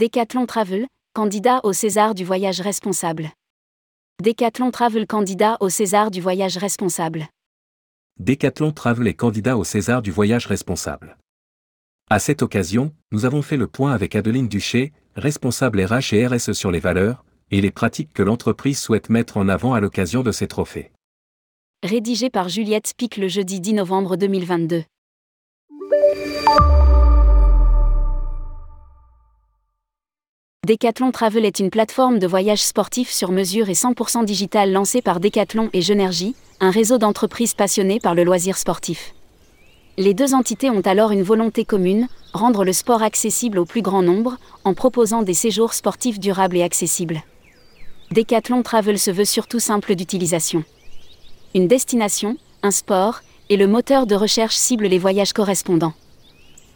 Décathlon Travel, candidat au César du voyage responsable. Décathlon Travel candidat au César du voyage responsable. Décathlon Travel est candidat au César du voyage responsable. À cette occasion, nous avons fait le point avec Adeline Duché, responsable RH et RSE sur les valeurs et les pratiques que l'entreprise souhaite mettre en avant à l'occasion de ces trophées. Rédigé par Juliette Pic le jeudi 10 novembre 2022. Decathlon Travel est une plateforme de voyage sportif sur mesure et 100% digital lancée par Decathlon et Jeunergie, un réseau d'entreprises passionnées par le loisir sportif. Les deux entités ont alors une volonté commune, rendre le sport accessible au plus grand nombre, en proposant des séjours sportifs durables et accessibles. Decathlon Travel se veut surtout simple d'utilisation. Une destination, un sport, et le moteur de recherche cible les voyages correspondants.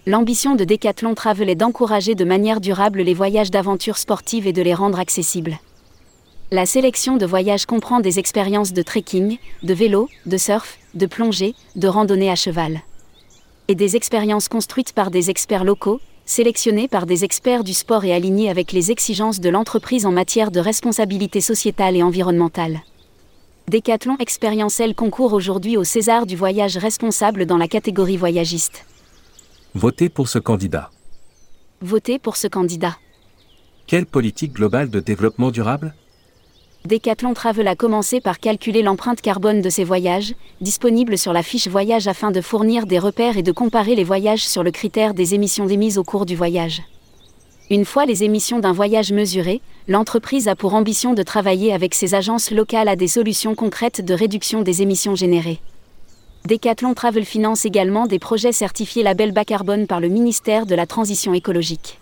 L'ambition de Decathlon Travel est d'encourager de manière durable les voyages d'aventure sportive et de les rendre accessibles. La sélection de voyages comprend des expériences de trekking, de vélo, de surf, de plongée, de randonnée à cheval. Et des expériences construites par des experts locaux, sélectionnés par des experts du sport et alignés avec les exigences de l'entreprise en matière de responsabilité sociétale et environnementale. Decathlon Expérientiel concourt aujourd'hui au César du voyage responsable dans la catégorie voyagiste. Votez pour ce candidat. Votez pour ce candidat. Quelle politique globale de développement durable? Decathlon Travel a commencé par calculer l'empreinte carbone de ses voyages, disponible sur la fiche voyage afin de fournir des repères et de comparer les voyages sur le critère des émissions émises au cours du voyage. Une fois les émissions d'un voyage mesurées, l'entreprise a pour ambition de travailler avec ses agences locales à des solutions concrètes de réduction des émissions générées. Decathlon Travel finance également des projets certifiés label bas carbone par le ministère de la Transition écologique.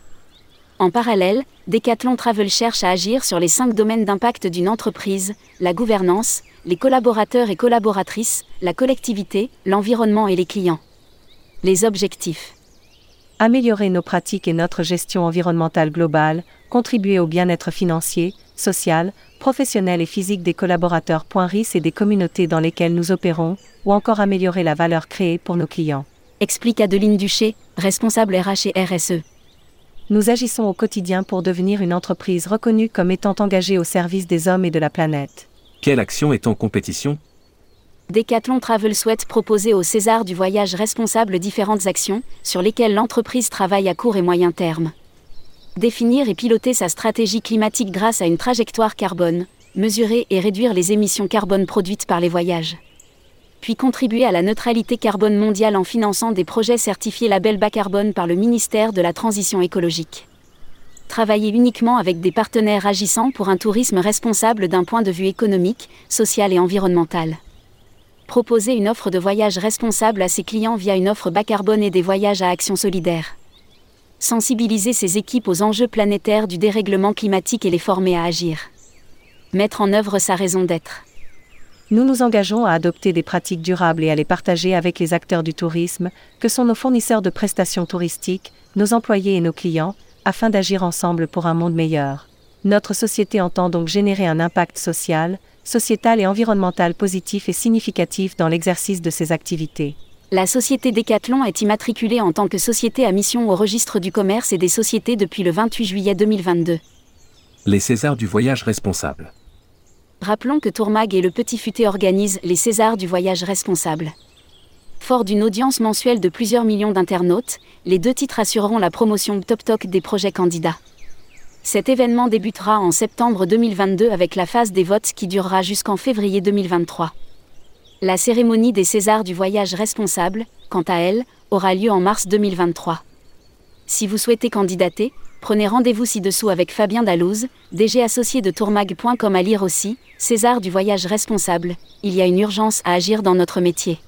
En parallèle, Decathlon Travel cherche à agir sur les cinq domaines d'impact d'une entreprise, la gouvernance, les collaborateurs et collaboratrices, la collectivité, l'environnement et les clients. Les objectifs. Améliorer nos pratiques et notre gestion environnementale globale, contribuer au bien-être financier, social, professionnel et physique des collaborateurs. RIS et des communautés dans lesquelles nous opérons, ou encore améliorer la valeur créée pour nos clients. Explique Adeline Duché, responsable RH et RSE. Nous agissons au quotidien pour devenir une entreprise reconnue comme étant engagée au service des hommes et de la planète. Quelle action est en compétition? Decathlon Travel souhaite proposer au César du voyage responsable différentes actions, sur lesquelles l'entreprise travaille à court et moyen terme. Définir et piloter sa stratégie climatique grâce à une trajectoire carbone, mesurer et réduire les émissions carbone produites par les voyages puis contribuer à la neutralité carbone mondiale en finançant des projets certifiés label bas carbone par le ministère de la Transition écologique. Travailler uniquement avec des partenaires agissant pour un tourisme responsable d'un point de vue économique, social et environnemental. Proposer une offre de voyage responsable à ses clients via une offre bas carbone et des voyages à action solidaire. Sensibiliser ses équipes aux enjeux planétaires du dérèglement climatique et les former à agir. Mettre en œuvre sa raison d'être nous nous engageons à adopter des pratiques durables et à les partager avec les acteurs du tourisme, que sont nos fournisseurs de prestations touristiques, nos employés et nos clients, afin d'agir ensemble pour un monde meilleur. Notre société entend donc générer un impact social, sociétal et environnemental positif et significatif dans l'exercice de ses activités. La société Decathlon est immatriculée en tant que société à mission au registre du commerce et des sociétés depuis le 28 juillet 2022. Les Césars du voyage responsable. Rappelons que Tourmag et le Petit Futé organisent les Césars du voyage responsable. Fort d'une audience mensuelle de plusieurs millions d'internautes, les deux titres assureront la promotion Top Talk des projets candidats. Cet événement débutera en septembre 2022 avec la phase des votes qui durera jusqu'en février 2023. La cérémonie des Césars du voyage responsable, quant à elle, aura lieu en mars 2023. Si vous souhaitez candidater, Prenez rendez-vous ci-dessous avec Fabien Dallouz, DG associé de tourmag.com à lire aussi, César du voyage responsable, il y a une urgence à agir dans notre métier.